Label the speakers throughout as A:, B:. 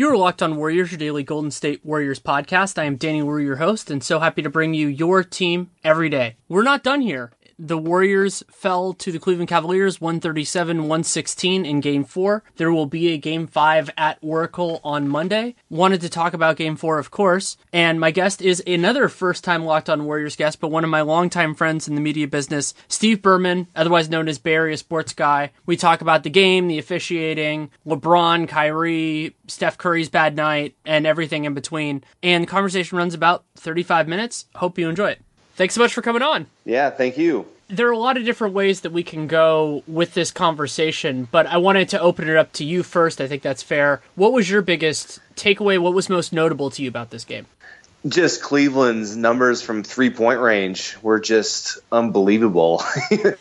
A: You're Locked On Warriors, your daily Golden State Warriors podcast. I am Danny Wu, your host, and so happy to bring you your team every day. We're not done here the Warriors fell to the Cleveland Cavaliers 137 116 in game four. There will be a game five at Oracle on Monday. Wanted to talk about game four, of course. And my guest is another first time locked on Warriors guest, but one of my longtime friends in the media business, Steve Berman, otherwise known as Barry, a sports guy. We talk about the game, the officiating, LeBron, Kyrie, Steph Curry's bad night, and everything in between. And the conversation runs about 35 minutes. Hope you enjoy it. Thanks so much for coming on.
B: Yeah, thank you.
A: There are a lot of different ways that we can go with this conversation, but I wanted to open it up to you first. I think that's fair. What was your biggest takeaway? What was most notable to you about this game?
B: Just Cleveland's numbers from three point range were just unbelievable. I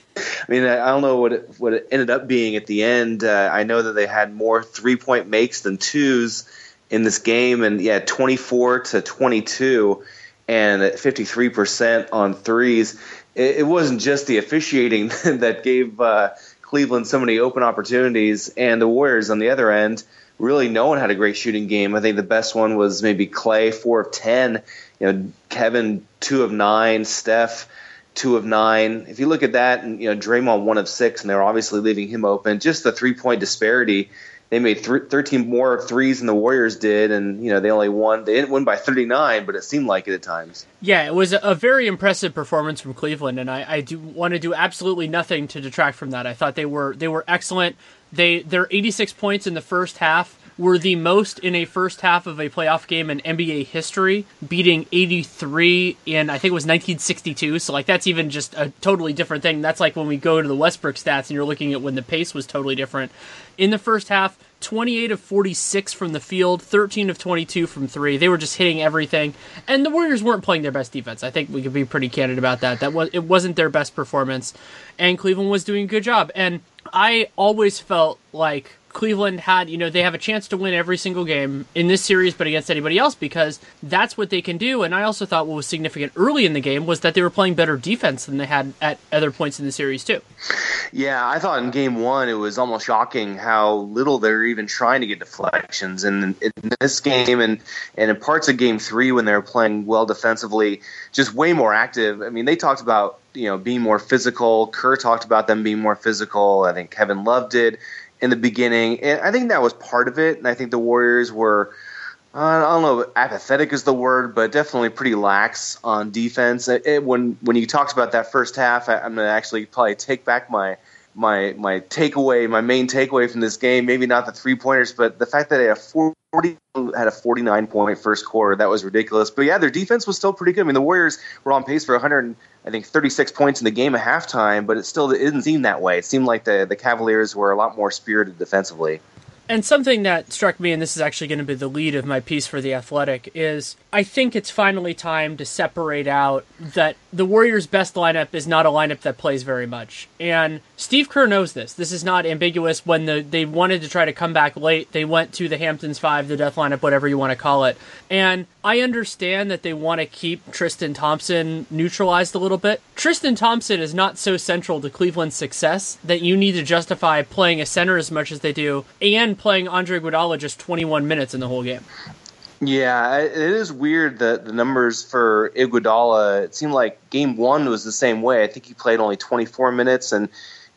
B: mean, I don't know what it, what it ended up being at the end. Uh, I know that they had more three point makes than twos in this game, and yeah, 24 to 22 and 53% on threes. It, it wasn't just the officiating that gave uh, Cleveland so many open opportunities, and the Warriors on the other end. Really, no one had a great shooting game. I think the best one was maybe Klay, four of ten. You know, Kevin, two of nine. Steph, two of nine. If you look at that, and you know, Draymond, one of six, and they're obviously leaving him open. Just the three point disparity they made th- 13 more threes than the Warriors did, and you know they only won. They didn't win by 39, but it seemed like it at times.
A: Yeah, it was a very impressive performance from Cleveland, and I, I do want to do absolutely nothing to detract from that. I thought they were they were excellent. They their 86 points in the first half were the most in a first half of a playoff game in NBA history, beating 83 in I think it was 1962. So like that's even just a totally different thing. That's like when we go to the Westbrook stats and you're looking at when the pace was totally different. In the first half, 28 of 46 from the field, 13 of 22 from three. They were just hitting everything, and the Warriors weren't playing their best defense. I think we could be pretty candid about that. That was it wasn't their best performance, and Cleveland was doing a good job. And I always felt like Cleveland had, you know, they have a chance to win every single game in this series, but against anybody else because that's what they can do. And I also thought what was significant early in the game was that they were playing better defense than they had at other points in the series too.
B: Yeah, I thought in game one it was almost shocking how little they're even trying to get deflections. And in this game and and in parts of game three when they were playing well defensively, just way more active. I mean, they talked about you know being more physical. Kerr talked about them being more physical. I think Kevin Love did in the beginning, and I think that was part of it. And I think the Warriors were. Uh, I don't know, apathetic is the word, but definitely pretty lax on defense. It, it, when when you talked about that first half, I, I'm going to actually probably take back my my my takeaway, my main takeaway from this game. Maybe not the three pointers, but the fact that they had a 40 had a 49 point first quarter. That was ridiculous. But yeah, their defense was still pretty good. I mean, the Warriors were on pace for 100, I think 36 points in the game at halftime, but it still it didn't seem that way. It seemed like the the Cavaliers were a lot more spirited defensively.
A: And something that struck me, and this is actually going to be the lead of my piece for The Athletic, is I think it's finally time to separate out that the Warriors' best lineup is not a lineup that plays very much. And Steve Kerr knows this. This is not ambiguous. When the, they wanted to try to come back late, they went to the Hamptons 5, the death lineup, whatever you want to call it. And I understand that they want to keep Tristan Thompson neutralized a little bit. Tristan Thompson is not so central to Cleveland's success that you need to justify playing a center as much as they do and playing Andre Iguodala just 21 minutes in the whole game.
B: Yeah, it is weird that the numbers for Iguodala. It seemed like Game One was the same way. I think he played only 24 minutes, and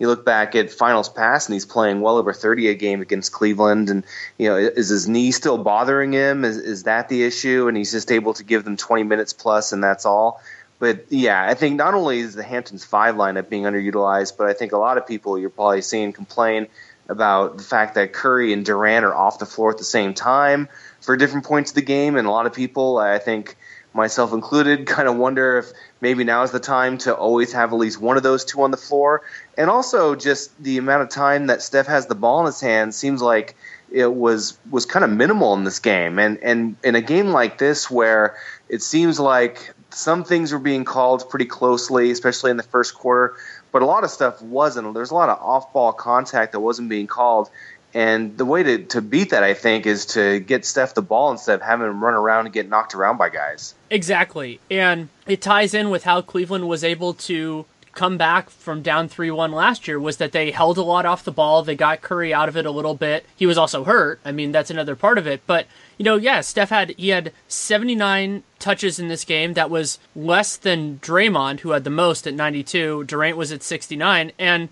B: you look back at finals pass, and he's playing well over 30 a game against Cleveland. And you know, is his knee still bothering him? Is is that the issue? And he's just able to give them 20 minutes plus, and that's all. But yeah, I think not only is the Hamptons five lineup being underutilized, but I think a lot of people you're probably seeing complain about the fact that Curry and Durant are off the floor at the same time for different points of the game, and a lot of people, I think myself included, kind of wonder if maybe now is the time to always have at least one of those two on the floor. And also, just the amount of time that Steph has the ball in his hand seems like it was was kind of minimal in this game. And and in a game like this where it seems like some things were being called pretty closely, especially in the first quarter, but a lot of stuff wasn't. There's a lot of off ball contact that wasn't being called. And the way to, to beat that, I think, is to get Steph the ball instead of having him run around and get knocked around by guys.
A: Exactly. And it ties in with how Cleveland was able to come back from down 3-1 last year was that they held a lot off the ball. They got Curry out of it a little bit. He was also hurt. I mean, that's another part of it. But, you know, yeah, Steph had he had 79 touches in this game. That was less than Draymond, who had the most at 92. Durant was at 69 and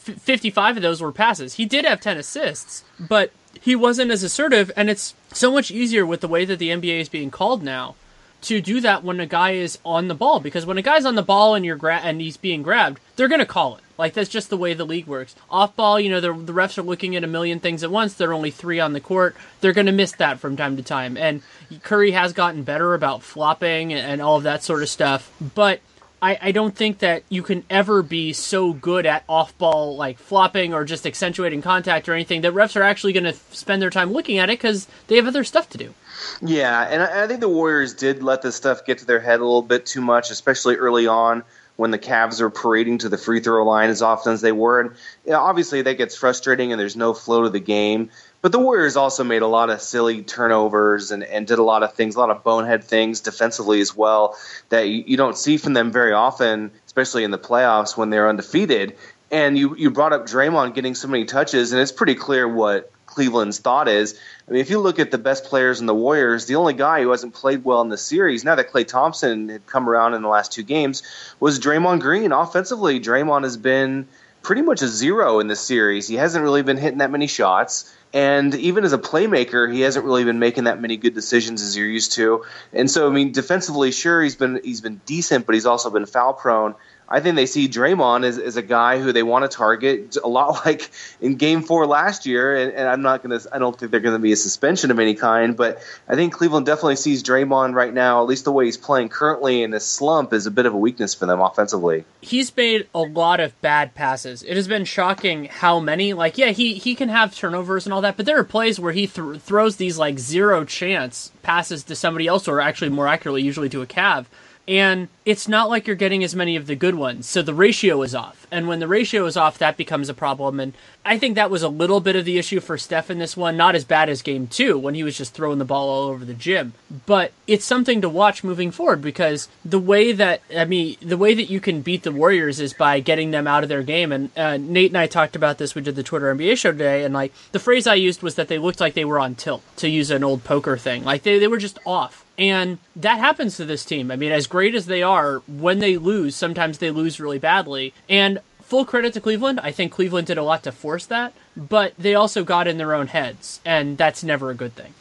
A: 55 of those were passes. He did have 10 assists, but he wasn't as assertive and it's so much easier with the way that the NBA is being called now to do that when a guy is on the ball because when a guy's on the ball and you're gra- and he's being grabbed, they're to call it. Like that's just the way the league works. Off ball, you know, the, refs are looking at a million things at once. There are only three on the court. They're to miss that from time to time. And Curry has gotten better about flopping and all of that sort of stuff. But I, I don't think that you can ever be so good at off ball, like flopping or just accentuating contact or anything, that refs are actually going to spend their time looking at it because they have other stuff to do.
B: Yeah, and I, I think the Warriors did let this stuff get to their head a little bit too much, especially early on when the Cavs are parading to the free throw line as often as they were. And you know, obviously that gets frustrating and there's no flow to the game. But the Warriors also made a lot of silly turnovers and, and did a lot of things, a lot of bonehead things defensively as well that you, you don't see from them very often, especially in the playoffs when they're undefeated. And you, you brought up Draymond getting so many touches, and it's pretty clear what Cleveland's thought is. I mean, if you look at the best players in the Warriors, the only guy who hasn't played well in the series, now that Klay Thompson had come around in the last two games, was Draymond Green. Offensively, Draymond has been pretty much a zero in the series. He hasn't really been hitting that many shots. And even as a playmaker, he hasn't really been making that many good decisions as you're used to. And so, I mean, defensively, sure, he's been he's been decent, but he's also been foul prone. I think they see Draymond as, as a guy who they want to target a lot like in Game Four last year. And, and I'm not going to. I don't think they're going to be a suspension of any kind. But I think Cleveland definitely sees Draymond right now, at least the way he's playing currently in this slump, is a bit of a weakness for them offensively.
A: He's made a lot of bad passes. It has been shocking how many. Like, yeah, he he can have turnovers and all that, but there are plays where he th- throws these like zero chance passes to somebody else, or actually more accurately, usually to a Cav and it's not like you're getting as many of the good ones. So the ratio is off. And when the ratio is off, that becomes a problem. And I think that was a little bit of the issue for Steph in this one. Not as bad as game two when he was just throwing the ball all over the gym. But it's something to watch moving forward because the way that, I mean, the way that you can beat the Warriors is by getting them out of their game. And uh, Nate and I talked about this. We did the Twitter NBA show today. And like the phrase I used was that they looked like they were on tilt, to use an old poker thing. Like they, they were just off and that happens to this team. I mean, as great as they are, when they lose, sometimes they lose really badly. And full credit to Cleveland. I think Cleveland did a lot to force that, but they also got in their own heads, and that's never a good thing.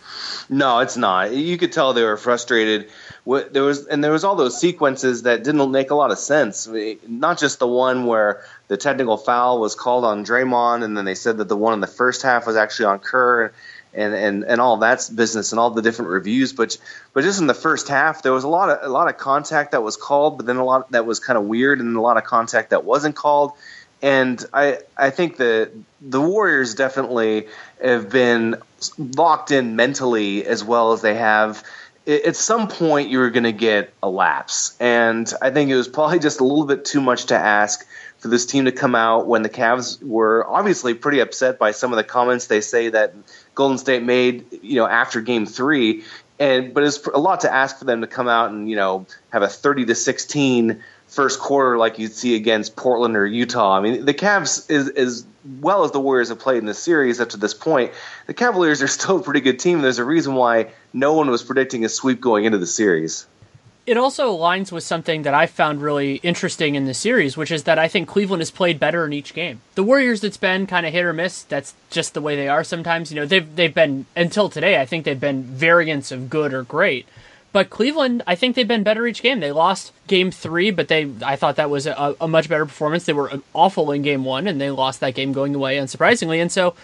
B: No, it's not. You could tell they were frustrated. There was and there was all those sequences that didn't make a lot of sense. Not just the one where the technical foul was called on Draymond, and then they said that the one in the first half was actually on Kerr and and and all that's business and all the different reviews. But but just in the first half, there was a lot of a lot of contact that was called, but then a lot that was kind of weird, and a lot of contact that wasn't called. And I I think that the Warriors definitely have been locked in mentally as well as they have. At some point, you were going to get a lapse, and I think it was probably just a little bit too much to ask for this team to come out when the Cavs were obviously pretty upset by some of the comments they say that Golden State made, you know, after Game Three, and but it's a lot to ask for them to come out and you know have a thirty to 16 first quarter like you'd see against Portland or Utah. I mean, the Cavs is as well as the Warriors have played in the series up to this point. The Cavaliers are still a pretty good team. There's a reason why no one was predicting a sweep going into the series
A: it also aligns with something that I found really interesting in the series, which is that I think Cleveland has played better in each game. The Warriors, it's been kind of hit or miss. That's just the way they are sometimes. You know, they've they've been until today. I think they've been variants of good or great. But Cleveland, I think they've been better each game. They lost game three, but they I thought that was a, a much better performance. They were awful in game one, and they lost that game going away, unsurprisingly. And so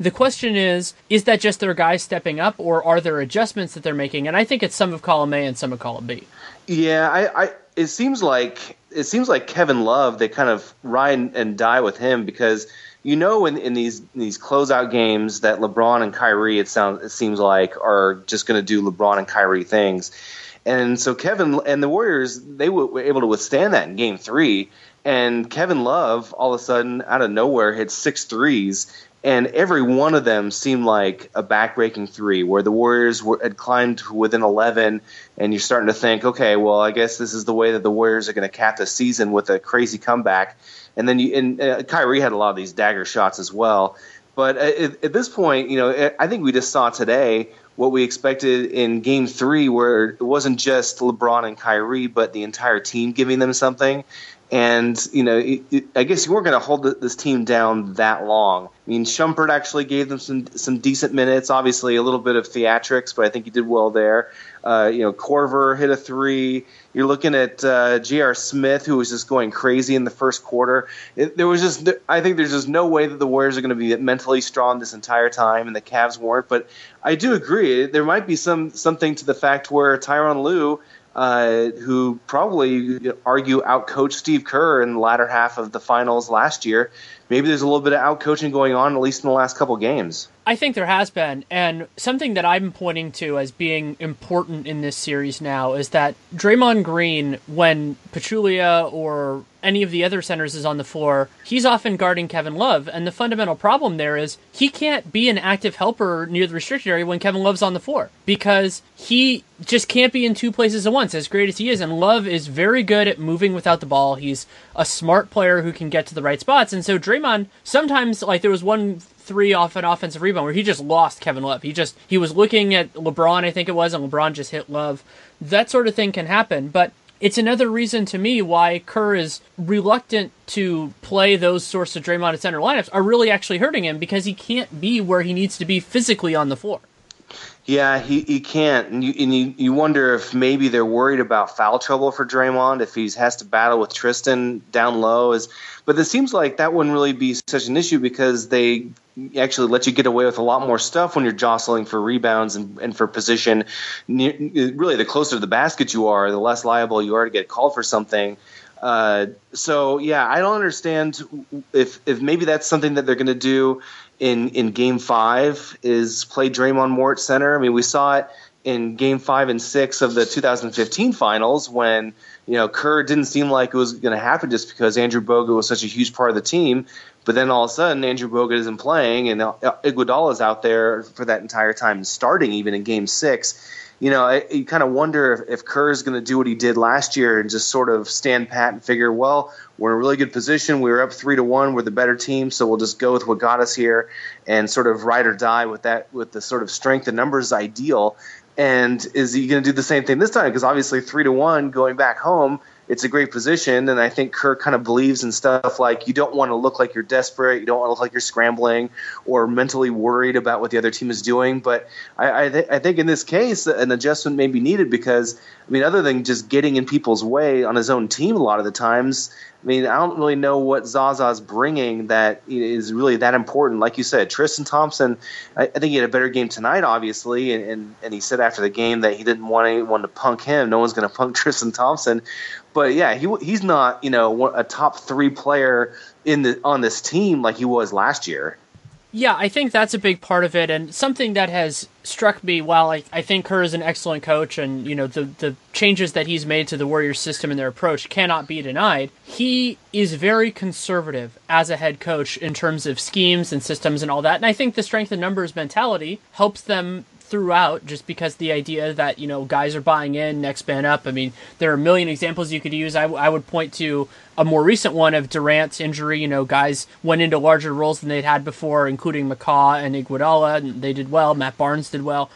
A: the question is, is that just their guys stepping up, or are there adjustments that they're making? And I think it's some of column A and some of column B.
B: Yeah, I, I it seems like it seems like Kevin Love. They kind of ride and die with him because you know in, in these in these closeout games that LeBron and Kyrie it sounds it seems like are just going to do LeBron and Kyrie things. And so Kevin and the Warriors they were able to withstand that in game 3 and Kevin Love all of a sudden out of nowhere hit six threes and every one of them seemed like a backbreaking three, where the Warriors were, had climbed within 11, and you're starting to think, okay, well, I guess this is the way that the Warriors are going to cap the season with a crazy comeback. And then you, and uh, Kyrie had a lot of these dagger shots as well. But at, at this point, you know, I think we just saw today what we expected in Game Three, where it wasn't just LeBron and Kyrie, but the entire team giving them something. And you know, it, it, I guess you weren't going to hold this team down that long. I mean, Shumpert actually gave them some some decent minutes. Obviously, a little bit of theatrics, but I think he did well there. Uh, you know, Korver hit a three. You're looking at uh, J.R. Smith, who was just going crazy in the first quarter. It, there was just, I think there's just no way that the Warriors are going to be mentally strong this entire time, and the Cavs weren't. But I do agree, there might be some something to the fact where Tyronn Lue uh, who probably argue outcoached Steve Kerr in the latter half of the finals last year. Maybe there's a little bit of outcoaching going on, at least in the last couple games.
A: I think there has been. And something that I'm pointing to as being important in this series now is that Draymond Green, when Pachulia or any of the other centers is on the floor, he's often guarding Kevin Love. And the fundamental problem there is he can't be an active helper near the restricted area when Kevin Love's on the floor because he just can't be in two places at once, as great as he is. And Love is very good at moving without the ball. He's a smart player who can get to the right spots. And so Draymond, sometimes, like, there was one three off an offensive rebound where he just lost Kevin Love. He just he was looking at LeBron, I think it was, and LeBron just hit Love. That sort of thing can happen, but it's another reason to me why Kerr is reluctant to play those sorts of Draymond at center lineups are really actually hurting him because he can't be where he needs to be physically on the floor.
B: Yeah, he, he can't, and you and you, you wonder if maybe they're worried about foul trouble for Draymond if he has to battle with Tristan down low. Is but it seems like that wouldn't really be such an issue because they actually let you get away with a lot more stuff when you're jostling for rebounds and, and for position. Really, the closer to the basket you are, the less liable you are to get called for something. Uh, so yeah, I don't understand if if maybe that's something that they're going to do in in Game Five is play Draymond more at center. I mean, we saw it in Game Five and Six of the 2015 Finals when you know, Kerr didn't seem like it was going to happen just because Andrew Bogut was such a huge part of the team. But then all of a sudden, Andrew Bogut isn't playing, and Iguodala is out there for that entire time, starting even in Game Six. You know, you kind of wonder if, if Kerr is going to do what he did last year and just sort of stand pat and figure, well, we're in a really good position. We were up three to one. We're the better team, so we'll just go with what got us here and sort of ride or die with that, with the sort of strength and numbers ideal. And is he going to do the same thing this time? Because obviously, three to one going back home, it's a great position. And I think Kerr kind of believes in stuff like you don't want to look like you're desperate, you don't want to look like you're scrambling or mentally worried about what the other team is doing. But I, I, th- I think in this case, an adjustment may be needed because, I mean, other than just getting in people's way on his own team a lot of the times, I mean, I don't really know what Zaza's bringing that is really that important. Like you said, Tristan Thompson, I, I think he had a better game tonight, obviously, and, and, and he said after the game that he didn't want anyone to punk him. No one's going to punk Tristan Thompson. But yeah, he he's not you know a top three player in the on this team like he was last year.
A: Yeah, I think that's a big part of it, and something that has struck me. While I, I think Kerr is an excellent coach, and you know the the changes that he's made to the Warriors system and their approach cannot be denied. He is very conservative as a head coach in terms of schemes and systems and all that, and I think the strength in numbers mentality helps them throughout just because the idea that you know guys are buying in next man up. I mean there are a million examples you could use. I, I would point to a more recent one of durant's injury. You know guys went into larger roles than they'd had before including mccaw and iguodala and they did well. Matt barnes did well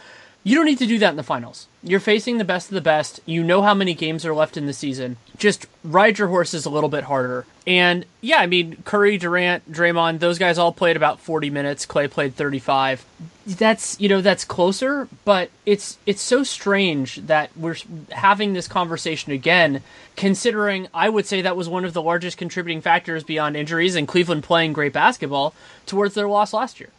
A: you don't need to do that in the finals. You're facing the best of the best. You know how many games are left in the season. Just ride your horses a little bit harder. And yeah, I mean, Curry, Durant, Draymond, those guys all played about 40 minutes. Klay played 35. That's, you know, that's closer, but it's it's so strange that we're having this conversation again considering I would say that was one of the largest contributing factors beyond injuries and Cleveland playing great basketball towards their loss last year.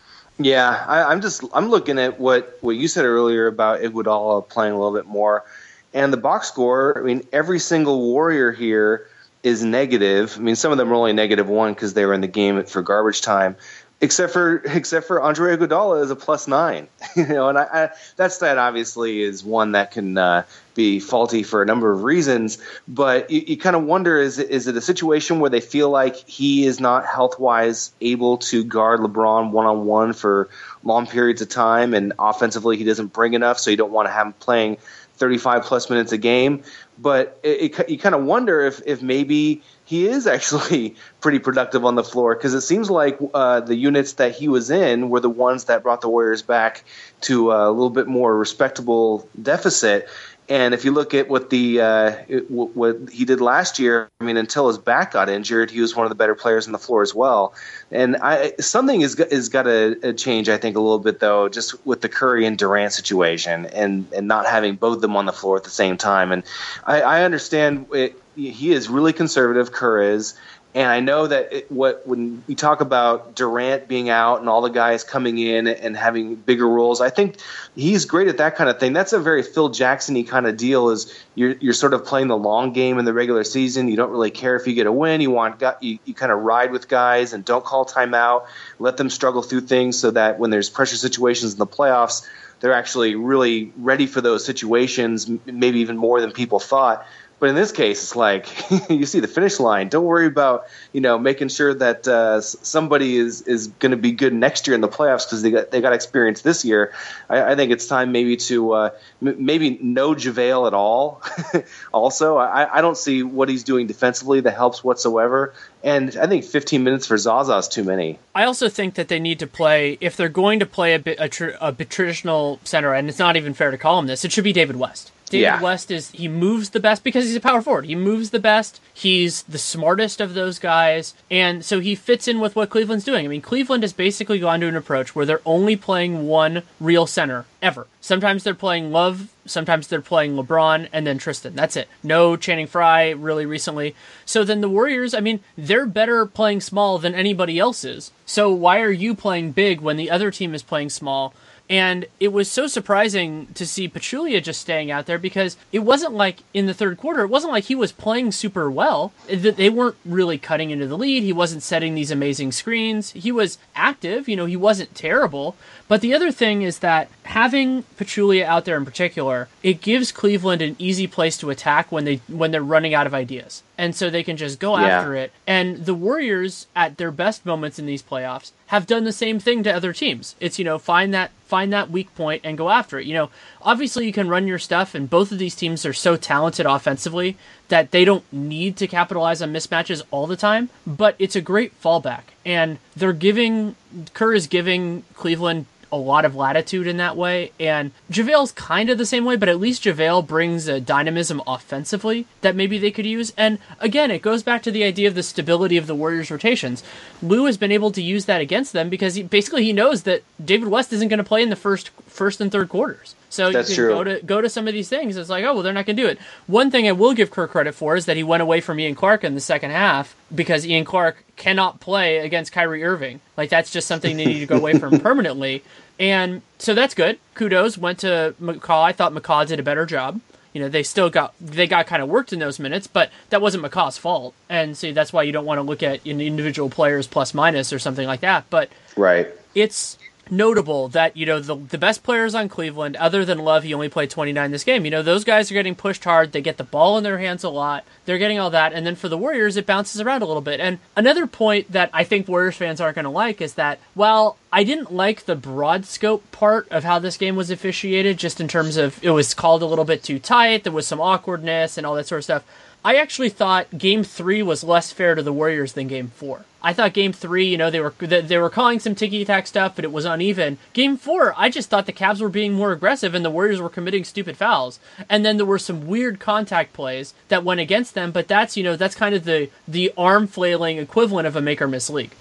B: Yeah, I, am just I'm looking at what what you said earlier about Iguodala playing a little bit more, and the box score. I mean, every single Warrior here is negative. I mean, some of them are only negative one because they were in the game for garbage time. Except for except for Andre Iguodala is a plus nine, you know, and I, I, that stat obviously is one that can uh, be faulty for a number of reasons. But you, you kind of wonder is it, is it a situation where they feel like he is not health wise able to guard LeBron one on one for long periods of time, and offensively he doesn't bring enough, so you don't want to have him playing 35 plus minutes a game. But it, it, you kind of wonder if if maybe he is actually pretty productive on the floor because it seems like uh, the units that he was in were the ones that brought the Warriors back to a little bit more respectable deficit. And if you look at what the uh, what he did last year, I mean, until his back got injured, he was one of the better players on the floor as well. And I, something is is got to change, I think, a little bit though, just with the Curry and Durant situation, and and not having both of them on the floor at the same time. And I, I understand it, he is really conservative. Kerr is, and I know that it, what when we talk about Durant being out and all the guys coming in and having bigger roles, I think he's great at that kind of thing. That's a very Phil Jacksony kind of deal. Is you're you're sort of playing the long game in the regular season. You don't really care if you get a win. You want you, you kind of ride with guys and don't call timeout. Let them struggle through things so that when there's pressure situations in the playoffs, they're actually really ready for those situations, maybe even more than people thought. But in this case, it's like you see the finish line. Don't worry about you know making sure that uh, somebody is is going to be good next year in the playoffs because they got they got experience this year. I, I think it's time maybe to uh, m- maybe no JaVale at all. also, I, I don't see what he's doing defensively that helps whatsoever. And I think 15 minutes for Zaza is too many.
A: I also think that they need to play if they're going to play a, bit, a, tr- a traditional center, and it's not even fair to call him this. It should be David West David yeah. West is he moves the best because he's a power forward. He moves the best. He's the smartest of those guys, and so he fits in with what Cleveland's doing. I mean, Cleveland has basically gone to an approach where they're only playing one real center ever. Sometimes they're playing Love, sometimes they're playing LeBron, and then Tristan. That's it. No Channing Frye really recently. So then the Warriors, I mean, they're better playing small than anybody else is. So why are you playing big when the other team is playing small? And it was so surprising to see Pachulia just staying out there because it wasn't like in the third quarter, it wasn't like he was playing super well. They weren't really cutting into the lead. He wasn't setting these amazing screens. He was active, you know, he wasn't terrible. But the other thing is that having Pachulia out there in particular, it gives Cleveland an easy place to attack when they when they're running out of ideas. And so they can just go yeah. after it. And the Warriors at their best moments in these playoffs have done the same thing to other teams. It's, you know, find that find that weak point and go after it. You know, obviously you can run your stuff and both of these teams are so talented offensively that they don't need to capitalize on mismatches all the time, but it's a great fallback. And they're giving Kerr is giving Cleveland a lot of latitude in that way. And JaVale's kind of the same way, but at least JaVale brings a dynamism offensively that maybe they could use. And again, it goes back to the idea of the stability of the Warriors' rotations. Lue has been able to use that against them because he, basically he knows that David West isn't going to play in the first first and third quarters. So
B: That's
A: you
B: can true.
A: go to go to some of these things. It's like, oh well, they're not going to do it. One thing I will give Kerr credit for is that he went away from Ian Clark in the second half because Ian Clark cannot play against Kyrie Irving. Like that's just something they need to go away from permanently. And so that's good. Kudos went to McCaw. I thought McCaw did a better job. You know, they still got they got kind of worked in those minutes, but that wasn't McCaw's fault. And see, that's why you don't want to look at individual players plus minus or something like that. But
B: right,
A: it's notable that you know the the best players on Cleveland, other than Love, he only played 29 this game. You know those guys are getting pushed hard. They get the ball in their hands a lot. They're getting all that, and then for the Warriors, it bounces around a little bit. And another point that I think Warriors fans aren't going to like is that while I didn't like the broad scope part of how this game was officiated, just in terms of it was called a little bit too tight. There was some awkwardness and all that sort of stuff. I actually thought Game Three was less fair to the Warriors than Game Four. I thought Game Three, you know, they were they were calling some ticky tack stuff, but it was uneven. Game Four, I just thought the Cavs were being more aggressive and the Warriors were committing stupid fouls. And then there were some weird contact plays that went against them. But that's you know that's kind of the the arm flailing equivalent of a make or miss league.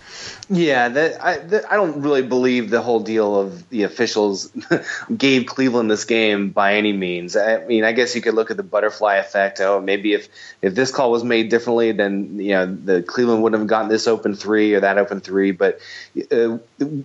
B: Yeah, that, I that, I don't really believe the whole deal of the officials gave Cleveland this game by any means. I mean, I guess you could look at the butterfly effect. Oh, maybe if if this call was made differently, then you know the Cleveland wouldn't have gotten this open three or that open three. But uh,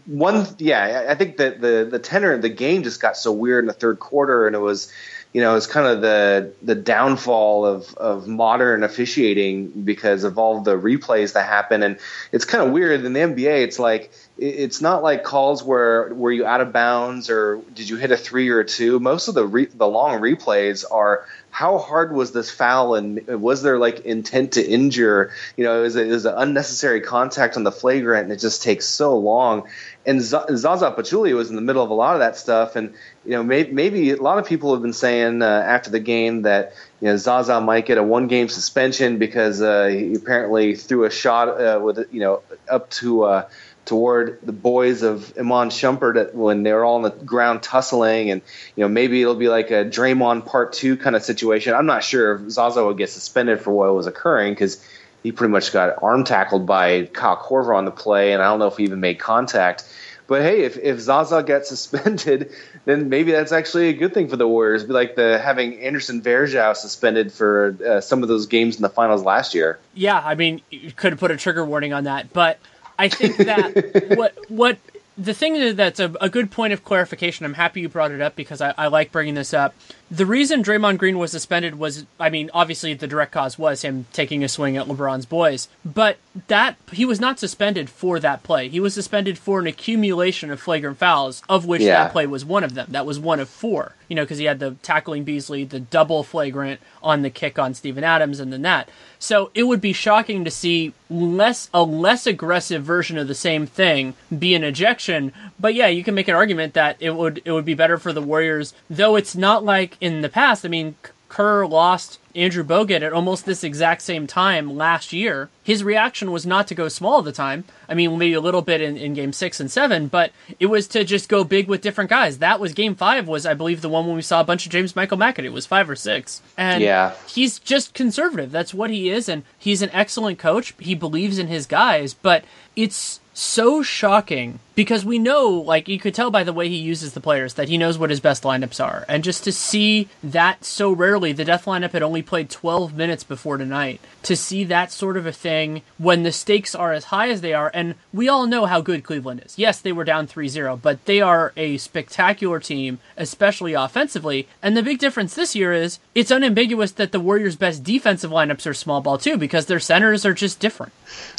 B: one, yeah, I think that the the tenor of the game just got so weird in the third quarter, and it was you know, it's kind of the the downfall of of modern officiating because of all the replays that happen, and it's kind of weird in the NBA. It's like it's not like calls where were you out of bounds or did you hit a three or a two. Most of the re, the long replays are how hard was this foul and was there like intent to injure? You know, it is it was an unnecessary contact on the flagrant and it just takes so long. And Zaza Pachulia was in the middle of a lot of that stuff, and you know, maybe, maybe a lot of people have been saying uh, after the game that you know Zaza might get a one game suspension because uh, he apparently threw a shot uh, with you know up to uh, toward the boys of Iman Shumpert when they were all on the ground tussling, and you know maybe it'll be like a Draymond Part Two kind of situation. I'm not sure if Zaza would get suspended for what was occurring because he pretty much got arm tackled by Kyle Korver on the play, and I don't know if he even made contact. But hey, if, if Zaza gets suspended, then maybe that's actually a good thing for the Warriors. Be like the having Anderson Varejao suspended for uh, some of those games in the finals last year.
A: Yeah, I mean, you could have put a trigger warning on that, but I think that what what the thing that's a, a, good point of clarification. I'm happy you brought it up because I, I like bringing this up the reason Draymond Green was suspended was, I mean, obviously the direct cause was him taking a swing at LeBron's boys, but that he was not suspended for that play. He was suspended for an accumulation of flagrant fouls, of which yeah. that play was one of them. That was one of four. You know, because he had the tackling Beasley, the double flagrant on the kick on Steven Adams, and then that. So it would be shocking to see less a less aggressive version of the same thing be an ejection. But yeah, you can make an argument that it would it would be better for the Warriors, though it's not like in the past, I mean, Kerr lost Andrew Bogut at almost this exact same time last year. His reaction was not to go small at the time. I mean, maybe a little bit in, in game six and seven, but it was to just go big with different guys. That was game five, was I believe the one when we saw a bunch of James Michael McAdoo. It was five or six. And yeah. he's just conservative. That's what he is, and he's an excellent coach. He believes in his guys, but it's so shocking because we know, like, you could tell by the way he uses the players that he knows what his best lineups are. And just to see that so rarely, the death lineup had only played 12 minutes before tonight. To see that sort of a thing when the stakes are as high as they are, and we all know how good Cleveland is. Yes, they were down 3 0, but they are a spectacular team, especially offensively. And the big difference this year is it's unambiguous that the Warriors' best defensive lineups are small ball too, because their centers are just different.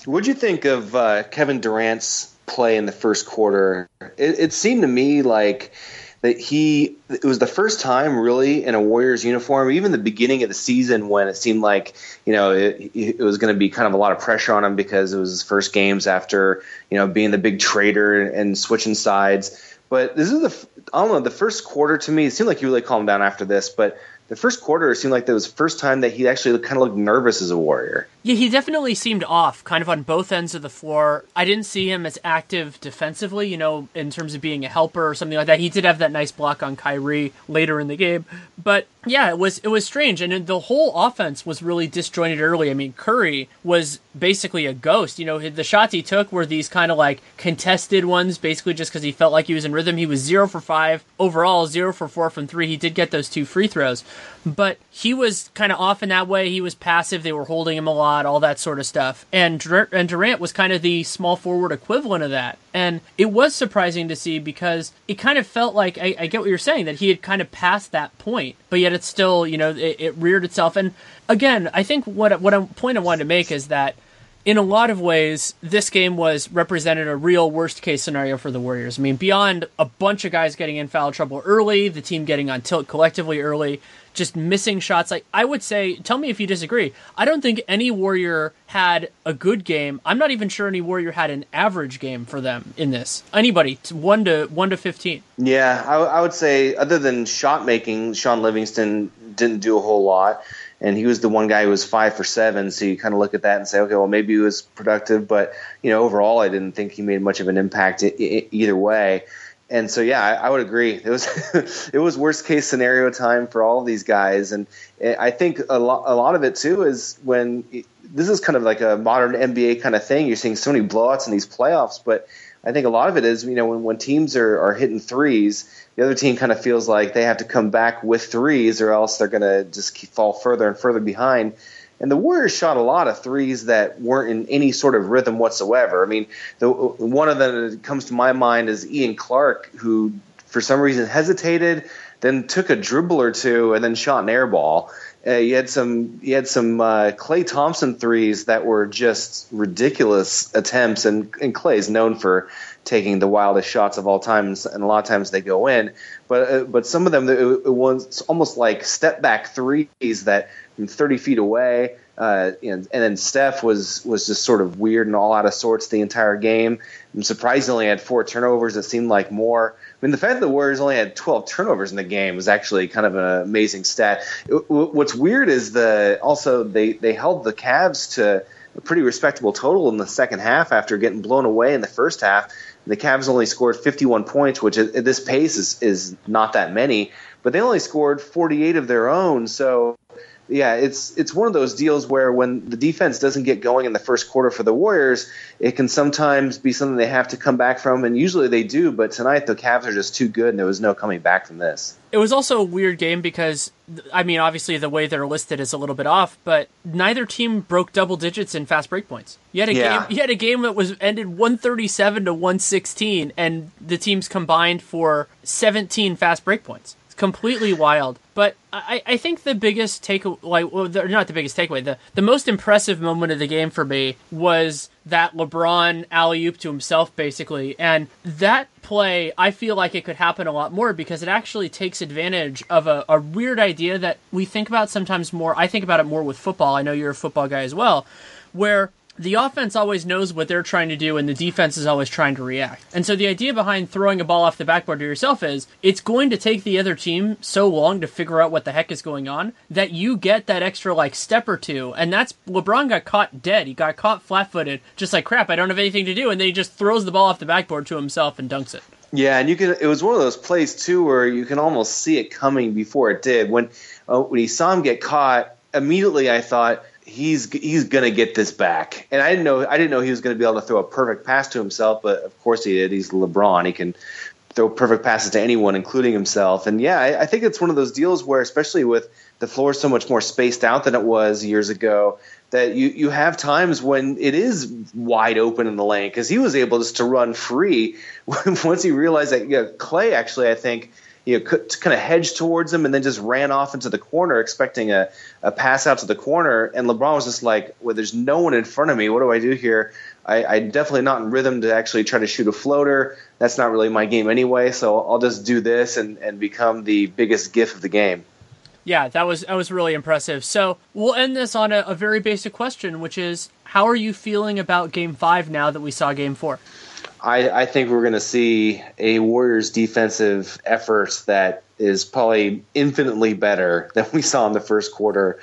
B: What'd you think of uh, Kevin Durant's play in the first quarter? It, it seemed to me like that he it was the first time really in a Warriors uniform, even the beginning of the season when it seemed like you know it, it was going to be kind of a lot of pressure on him because it was his first games after you know being the big trader and switching sides. But this is the I don't know the first quarter to me. It seemed like he really calmed down after this, but the first quarter seemed like that was the first time that he actually kind of looked nervous as a warrior.
A: Yeah, he definitely seemed off, kind of on both ends of the floor. I didn't see him as active defensively, you know, in terms of being a helper or something like that. He did have that nice block on Kyrie later in the game, but yeah, it was it was strange, and the whole offense was really disjointed early. I mean, Curry was basically a ghost. You know, the shots he took were these kind of like contested ones, basically just because he felt like he was in rhythm. He was zero for five overall, zero for four from three. He did get those two free throws, but he was kind of off in that way. He was passive. They were holding him a lot, all that sort of stuff. And and Durant was kind of the small forward equivalent of that. And it was surprising to see because it kind of felt like I, I get what you're saying that he had kind of passed that point, but yet it's still you know it, it reared itself. And again, I think what what a point I wanted to make is that in a lot of ways, this game was represented a real worst case scenario for the Warriors. I mean, beyond a bunch of guys getting in foul trouble early, the team getting on tilt collectively early, just missing shots. Like I would say, tell me if you disagree. I don't think any Warrior had a good game. I'm not even sure any Warrior had an average game for them in this. Anybody, one to one to fifteen.
B: Yeah, I, I would say other than shot making, Shaun Livingston didn't do a whole lot and he was the one guy who was five for seven. So you kind of look at that and say, okay, well maybe he was productive, but you know overall I didn't think he made much of an impact either way and so yeah, I, I, would agree. It was it was worst case scenario time for all of these guys, and I think a lot a lot of it too is when this is kind of like a modern NBA kind of thing. You're seeing so many blowouts in these playoffs, but I think a lot of it is you know when when teams are are hitting threes, the other team kind of feels like they have to come back with threes, or else they're going to just fall further and further behind. And the Warriors shot a lot of threes that weren't in any sort of rhythm whatsoever. I mean, the, one of them that comes to my mind is Ian Clark, who for some reason hesitated, then took a dribble or two, and then shot an air ball. Uh, you had some you had some uh, Klay Thompson threes that were just ridiculous attempts, and, and Klay's known for taking the wildest shots of all times, and a lot of times they go in. But uh, but some of them it, it was almost like step back threes that from 30 feet away. Uh, and, and then Steph was was just sort of weird and all out of sorts the entire game. And surprisingly, had four turnovers. It seemed like more. I mean, the fact that the Warriors only had 12 turnovers in the game was actually kind of an amazing stat. What's weird is the also they they held the Cavs to a pretty respectable total in the second half after getting blown away in the first half. The Cavs only scored 51 points, which at this pace is is not that many, but they only scored 48 of their own. So yeah, it's it's one of those deals where when the defense doesn't get going in the first quarter for the Warriors, it can sometimes be something they have to come back from, and usually they do. But tonight the Cavs are just too good, and there was no coming back from this.
A: It was also a weird game because, I mean, obviously the way they're listed is a little bit off, but neither team broke double digits in fast break points. You had a yeah. game, you had a game that was ended one thirty seven to one sixteen, and the teams combined for seventeen fast break points completely wild. But I, I think the biggest take like well, not the biggest takeaway, the the most impressive moment of the game for me was that LeBron alley oop to himself, basically, and that play I feel like it could happen a lot more because it actually takes advantage of a, a weird idea that we think about sometimes more. I think about it more with football. I know you're a football guy as well, where the offense always knows what they're trying to do and the defense is always trying to react. And so the idea behind throwing a ball off the backboard to yourself is it's going to take the other team so long to figure out what the heck is going on that you get that extra like step or two. And that's LeBron got caught dead. He got caught flat footed, just like crap, I don't have anything to do. And then he just throws the ball off the backboard to himself and dunks it.
B: Yeah, and you can. It was one of those plays too where you can almost see it coming before it did. When uh, when he saw him get caught, immediately I thought, he's he's gonna get this back. And I didn't know I didn't know he was gonna be able to throw a perfect pass to himself, but of course he did. He's LeBron. He can throw perfect passes to anyone, including himself. And yeah, I, I think it's one of those deals where, especially with the floor so much more spaced out than it was years ago, that you you have times when it is wide open in the lane because he was able just to run free once he realized that. Klay actually, I think you know, kind of hedged towards him and then just ran off into the corner, expecting a, a pass out to the corner. And LeBron was just like, well, there's no one in front of me. What do I do here? I, I'm definitely not in rhythm to actually try to shoot a floater. That's not really my game anyway. So I'll just do this and, and become the biggest gif of the game.
A: Yeah, that was that was really impressive. So we'll end this on a, a very basic question, which is, how are you feeling about Game Five now that we saw Game Four?
B: I, I think we're going to see a Warriors defensive effort that is probably infinitely better than we saw in the first quarter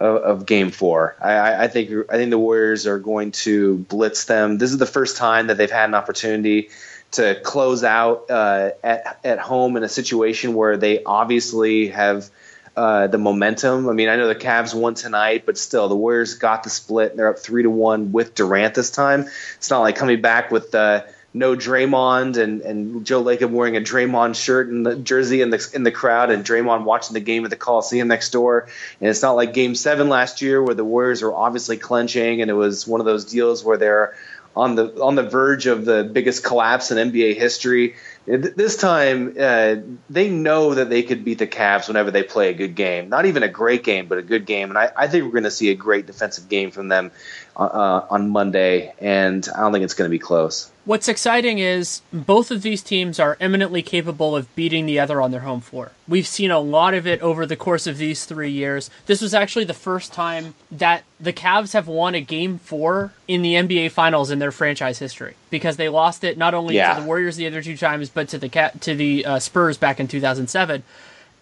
B: of, of Game Four. I, I, think I think the Warriors are going to blitz them. This is the first time that they've had an opportunity to close out uh, at at home in a situation where they obviously have. Uh, the momentum. I mean, I know the Cavs won tonight, but still, the Warriors got the split. And they're up three to one with Durant this time. It's not like coming back with the no Draymond and, and Joe Lacob wearing a Draymond shirt and the jersey in the in the crowd and Draymond watching the game at the Coliseum next door. And it's not like Game Seven last year where the Warriors were obviously clenching and it was one of those deals where they're on the on the verge of the biggest collapse in NBA history. This time, uh, they know that they could beat the Cavs whenever they play a good game. Not even a great game, but a good game. And I, I think we're going to see a great defensive game from them uh, uh on Monday. And I don't think it's going to be close.
A: What's exciting is both of these teams are eminently capable of beating the other on their home floor. We've seen a lot of it over the course of these three years. This was actually the first time that the Cavs have won a game four in the NBA Finals in their franchise history because they lost it not only yeah. to the Warriors the other two times, but to the to the uh, Spurs back in 2007.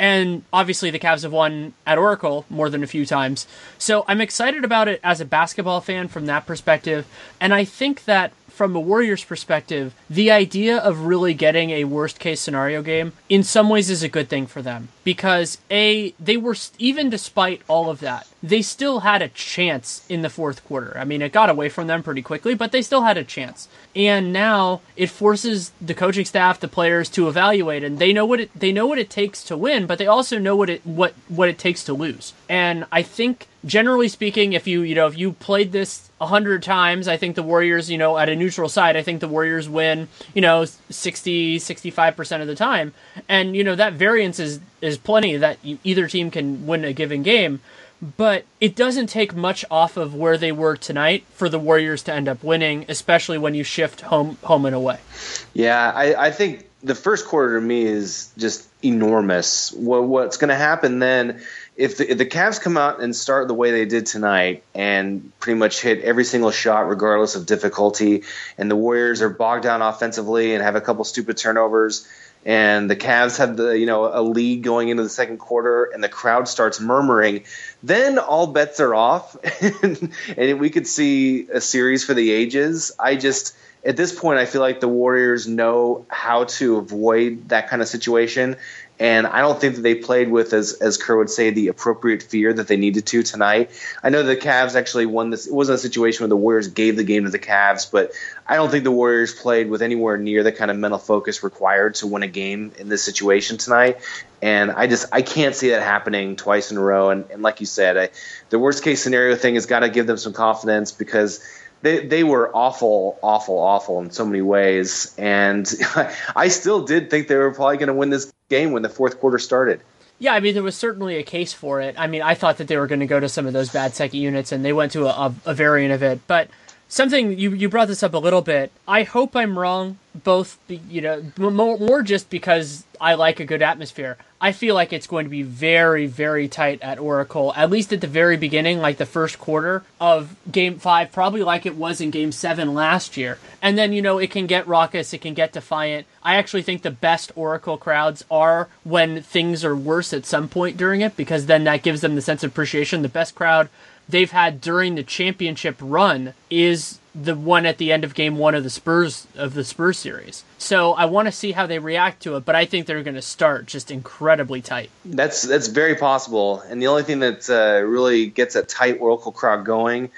A: And obviously, the Cavs have won at Oracle more than a few times. So I'm excited about it as a basketball fan from that perspective. And I think that from a Warriors perspective, the idea of really getting a worst case scenario game in some ways is a good thing for them because a they were even despite all of that, they still had a chance in the fourth quarter. I mean, it got away from them pretty quickly, but they still had a chance. And now it forces the coaching staff, the players to evaluate and they know what it they know what it takes to win, but they also know what it what what it takes to lose. And I think generally speaking, if you you know if you played this a hundred times, I think the Warriors, you know, at a neutral side, I think the Warriors win, you know, 60, 65 percent of the time. and you know that variance is is plenty that either team can win a given game but it doesn't take much off of where they were tonight for the Warriors to end up winning, especially when you shift home home and away.
B: Yeah, I, I think the first quarter to me is just enormous. What, what's going to happen then? If the, if the Cavs come out and start the way they did tonight and pretty much hit every single shot regardless of difficulty, and the Warriors are bogged down offensively and have a couple stupid turnovers, and the Cavs have the you know a lead going into the second quarter, and the crowd starts murmuring, then all bets are off, and, and we could see a series for the ages. I just at this point, I feel like the Warriors know how to avoid that kind of situation. And I don't think that they played with, as, as Kerr would say, the appropriate fear that they needed to tonight. I know the Cavs actually won this. It wasn't a situation where the Warriors gave the game to the Cavs, but I don't think the Warriors played with anywhere near the kind of mental focus required to win a game in this situation tonight. And I just I can't see that happening twice in a row. And, and like you said, I, the worst case scenario thing has got to give them some confidence because – they they were awful, awful, awful in so many ways, and I still did think they were probably going to win this game when the fourth quarter started.
A: Yeah, I mean there was certainly a case for it. I mean I thought that they were going to go to some of those bad second units, and they went to a, a, a variant of it, but something you you brought this up a little bit. I hope I'm wrong. Both, you know, more, more just because I like a good atmosphere. I feel like it's going to be very, very tight at Oracle, at least at the very beginning, like the first quarter of Game Five, probably like it was in Game Seven last year. And then you know it can get raucous, it can get defiant. I actually think the best Oracle crowds are when things are worse at some point during it, because then that gives them the sense of appreciation. The best crowd they've had during the championship run is the one at the end of game one of the Spurs of the Spurs series. So I want to see how they react to it, but I think they're going to start just incredibly tight.
B: That's that's very possible, and the only thing that uh, really gets a tight Oracle crowd going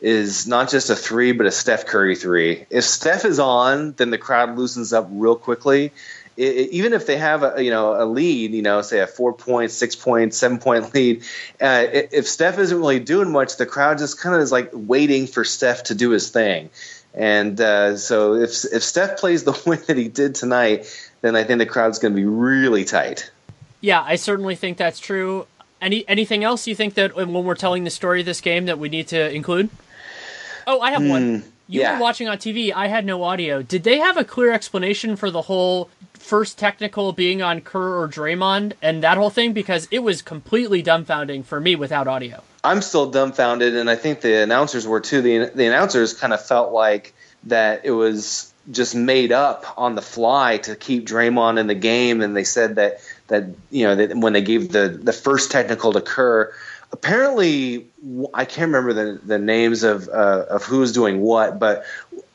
B: is not just a three, but a Steph Curry three. If Steph is on, then the crowd loosens up real quickly, it, even if they have a you know a lead, you know, say a four point, six point, seven point lead, uh, if Steph isn't really doing much, the crowd just kind of is like waiting for Steph to do his thing. And uh, so if if Steph plays the way that he did tonight, then I think the crowd's going to be really tight.
A: Yeah, I certainly think that's true. Any anything else you think that when we're telling the story of this game that we need to include? Oh, I have mm, one. You yeah. were watching on TV. I had no audio. Did they have a clear explanation for the whole first technical being on Kerr or Draymond and that whole thing because it was completely dumbfounding for me without audio.
B: I'm still dumbfounded, and I think the announcers were too. The the announcers kind of felt like that it was just made up on the fly to keep Draymond in the game, and they said that that you know that when they gave the the first technical to Kerr, apparently I can't remember the the names of uh, of who's doing what, but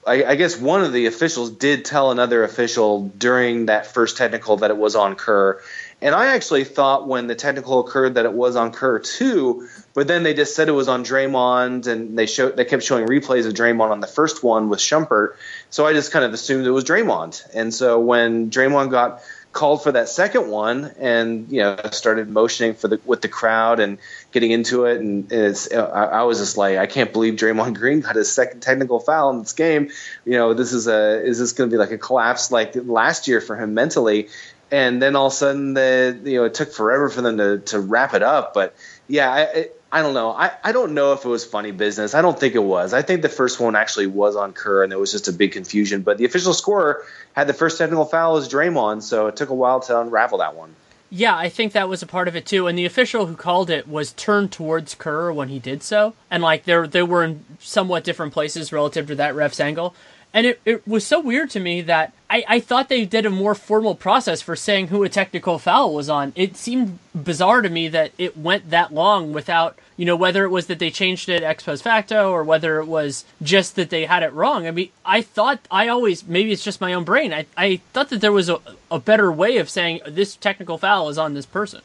B: I, I, guess one of the officials did tell another official during that first technical that it was on Kerr. And I actually thought when the technical occurred that it was on Kerr too, but then they just said it was on Draymond, and they showed they kept showing replays of Draymond on the first one with Shumpert. So I just kind of assumed it was Draymond. And so when Draymond got called for that second one and you know started motioning for the with the crowd and getting into it. And it's I, I was just like I can't believe Draymond Green got his second technical foul in this game. You know this is a is this going to be like a collapse like last year for him mentally? And then all of a sudden the you know it took forever for them to to wrap it up. But yeah I, I don't know. I, I don't know if it was funny business. I don't think it was. I think the first one actually was on Kerr, and there was just a big confusion. But the official scorer had the first technical foul as Draymond, so it took a while to unravel that one.
A: Yeah, I think that was a part of it too. And the official who called it was turned towards Kerr when he did so, and like they they were in somewhat different places relative to that ref's angle. And it, it was so weird to me that I, I thought they did a more formal process for saying who a technical foul was on. It seemed bizarre to me that it went that long without, you know, whether it was that they changed it ex post facto or whether it was just that they had it wrong. I mean, I thought, I always, maybe it's just my own brain, I, I thought that there was a, a better way of saying this technical foul is on this person.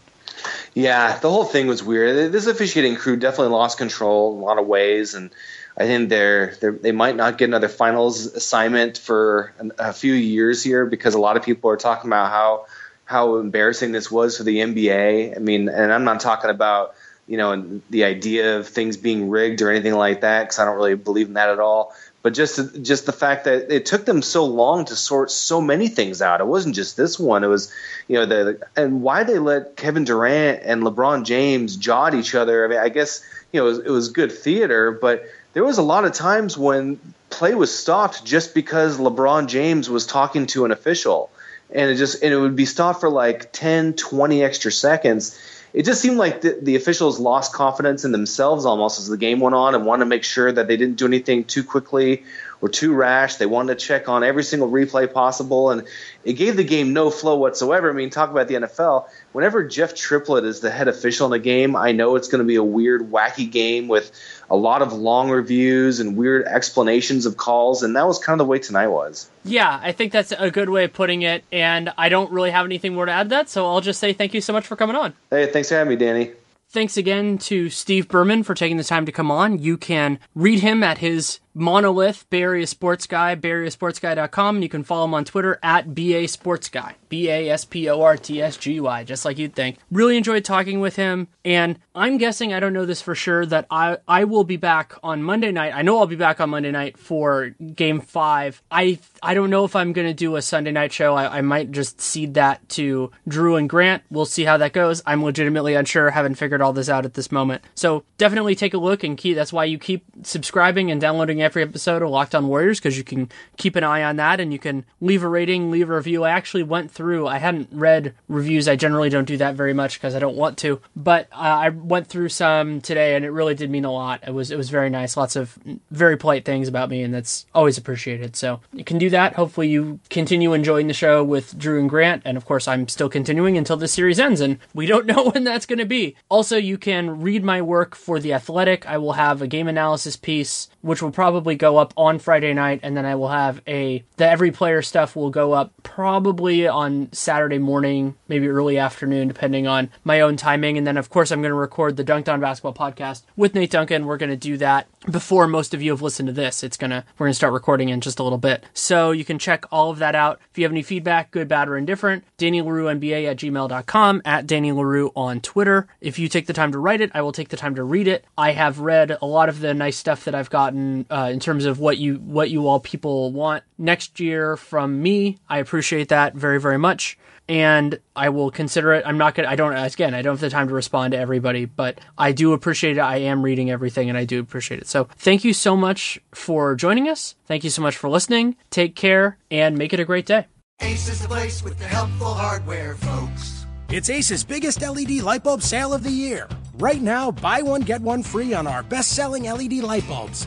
B: Yeah, the whole thing was weird. This officiating crew definitely lost control in a lot of ways, and I think they're, they're they might not get another finals assignment for an, a few years here because a lot of people are talking about how how embarrassing this was for the NBA. I mean, and I'm not talking about you know the idea of things being rigged or anything like that because I don't really believe in that at all. but just just the fact that it took them so long to sort so many things out. It wasn't just this one. It was, you know, the and why they let Kevin Durant and LeBron James jaw at each other. I mean, I guess you know it was, it was good theater, but there was a lot of times when play was stopped just because LeBron James was talking to an official, and it just and it would be stopped for like 10, 20 extra seconds it just seemed like the, the, officials lost confidence in themselves almost as the game went on and wanted to make sure that they didn't do anything too quickly or too rash. They wanted to check on every single replay possible, and it gave the game no flow whatsoever. I mean, talk about the NFL. Whenever Jeff Triplett is the head official in a game, I know it's going to be a weird, wacky game with a lot of long reviews and weird explanations of calls, and that was kind of the way tonight was.
A: Yeah, I think that's a good way of putting it, and I don't really have anything more to add to that, so I'll just say thank you so much for coming on.
B: Hey, thanks for having me, Danny.
A: Thanks again to Steve Berman for taking the time to come on. You can read him at his Monolith, Bay Area Sports Guy, BayAreaSportsGuy.com, and you can follow him on Twitter at BA Sports Guy, B A S P O R T S G Y, just like you'd think. Really enjoyed talking with him, and I'm guessing, I don't know this for sure, that I, I will be back on Monday night. I know I'll be back on Monday night for Game 5. I I don't know if I'm going to do a Sunday night show. I, I might just cede that to Drew and Grant. We'll see how that goes. I'm legitimately unsure, haven't figured all this out at this moment. So definitely take a look and key. That's why you keep subscribing and downloading every episode of Locked On Warriors because you can keep an eye on that and you can leave a rating, leave a review. I actually went through, I hadn't read reviews. I generally don't do that very much because I don't want to, but uh, I went through some today and it really did mean a lot. It was, it was very nice. Lots of very polite things about me and that's always appreciated. So you can do that. Hopefully you continue enjoying the show with Drew and Grant. And of course, I'm still continuing until this series ends and we don't know when that's going to be. Also, you can read my work for The Athletic. I will have a game analysis piece, which will probably probably go up on Friday night, and then I will have a the every player stuff will go up probably on Saturday morning, maybe early afternoon, depending on my own timing. And then of course I'm going to record the Dunc'd On Basketball podcast with Nate Duncan. We're going to do that before most of you have listened to this. It's gonna we're gonna start recording in just a little bit. So you can check all of that out. If you have any feedback, good, bad, or indifferent, Danny Leroux NBA at gmail.com, at Danny Leroux on Twitter. If you take the time to write it, I will take the time to read it. I have read a lot of the nice stuff that I've gotten uh, Uh, in terms of what you what you all people want next year from me. I appreciate that very very much and I will consider it. I'm not gonna. I don't. Again, I don't have the time to respond to everybody, but I do appreciate it. I am reading everything, and I do appreciate it. So thank you so much for joining us. Thank you so much for listening. Take care and make it a great day.
C: Ace is the place with the helpful hardware, folks.
D: It's Ace's biggest LED light bulb sale of the year. Right now, buy one get one free on our best-selling LED light bulbs.